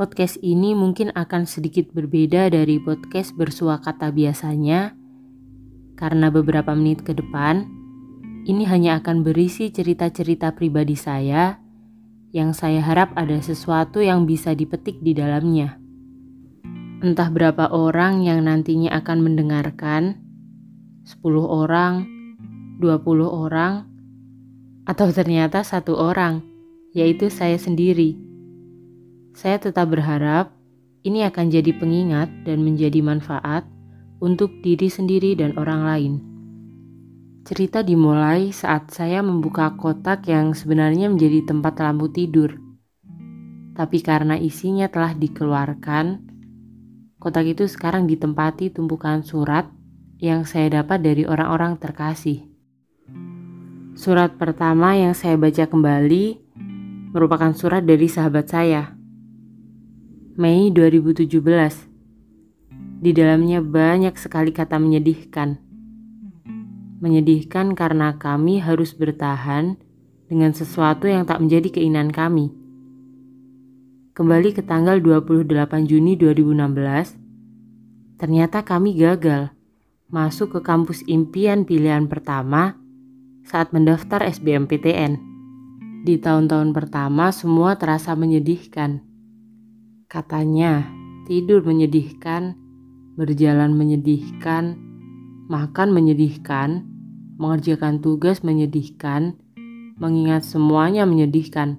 podcast ini mungkin akan sedikit berbeda dari podcast bersua kata biasanya, karena beberapa menit ke depan, ini hanya akan berisi cerita-cerita pribadi saya yang saya harap ada sesuatu yang bisa dipetik di dalamnya. Entah berapa orang yang nantinya akan mendengarkan, 10 orang, 20 orang, atau ternyata satu orang, yaitu saya sendiri saya tetap berharap ini akan jadi pengingat dan menjadi manfaat untuk diri sendiri dan orang lain. Cerita dimulai saat saya membuka kotak yang sebenarnya menjadi tempat lampu tidur. Tapi karena isinya telah dikeluarkan, kotak itu sekarang ditempati tumpukan surat yang saya dapat dari orang-orang terkasih. Surat pertama yang saya baca kembali merupakan surat dari sahabat saya Mei 2017. Di dalamnya banyak sekali kata menyedihkan. Menyedihkan karena kami harus bertahan dengan sesuatu yang tak menjadi keinginan kami. Kembali ke tanggal 28 Juni 2016, ternyata kami gagal masuk ke kampus impian pilihan pertama saat mendaftar SBMPTN. Di tahun-tahun pertama semua terasa menyedihkan Katanya, tidur menyedihkan, berjalan menyedihkan, makan menyedihkan, mengerjakan tugas menyedihkan, mengingat semuanya menyedihkan.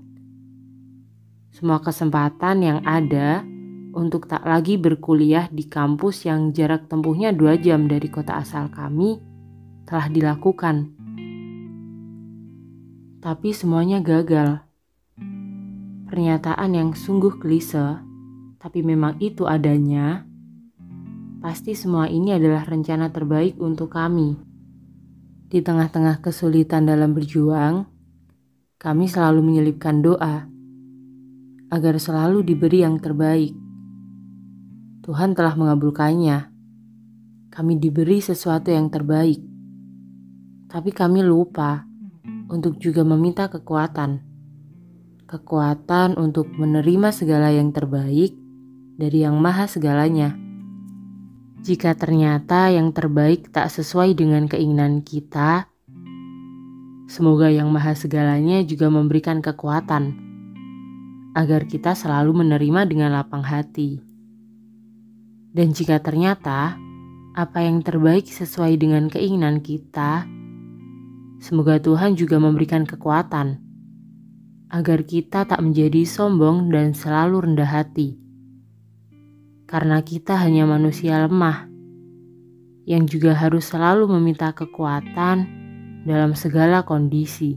Semua kesempatan yang ada untuk tak lagi berkuliah di kampus yang jarak tempuhnya dua jam dari kota asal kami telah dilakukan. Tapi semuanya gagal. Pernyataan yang sungguh klise tapi memang itu adanya, pasti semua ini adalah rencana terbaik untuk kami. Di tengah-tengah kesulitan dalam berjuang, kami selalu menyelipkan doa agar selalu diberi yang terbaik. Tuhan telah mengabulkannya. Kami diberi sesuatu yang terbaik, tapi kami lupa untuk juga meminta kekuatan. Kekuatan untuk menerima segala yang terbaik dari Yang Maha Segalanya. Jika ternyata yang terbaik tak sesuai dengan keinginan kita, semoga Yang Maha Segalanya juga memberikan kekuatan agar kita selalu menerima dengan lapang hati. Dan jika ternyata apa yang terbaik sesuai dengan keinginan kita, semoga Tuhan juga memberikan kekuatan agar kita tak menjadi sombong dan selalu rendah hati karena kita hanya manusia lemah yang juga harus selalu meminta kekuatan dalam segala kondisi.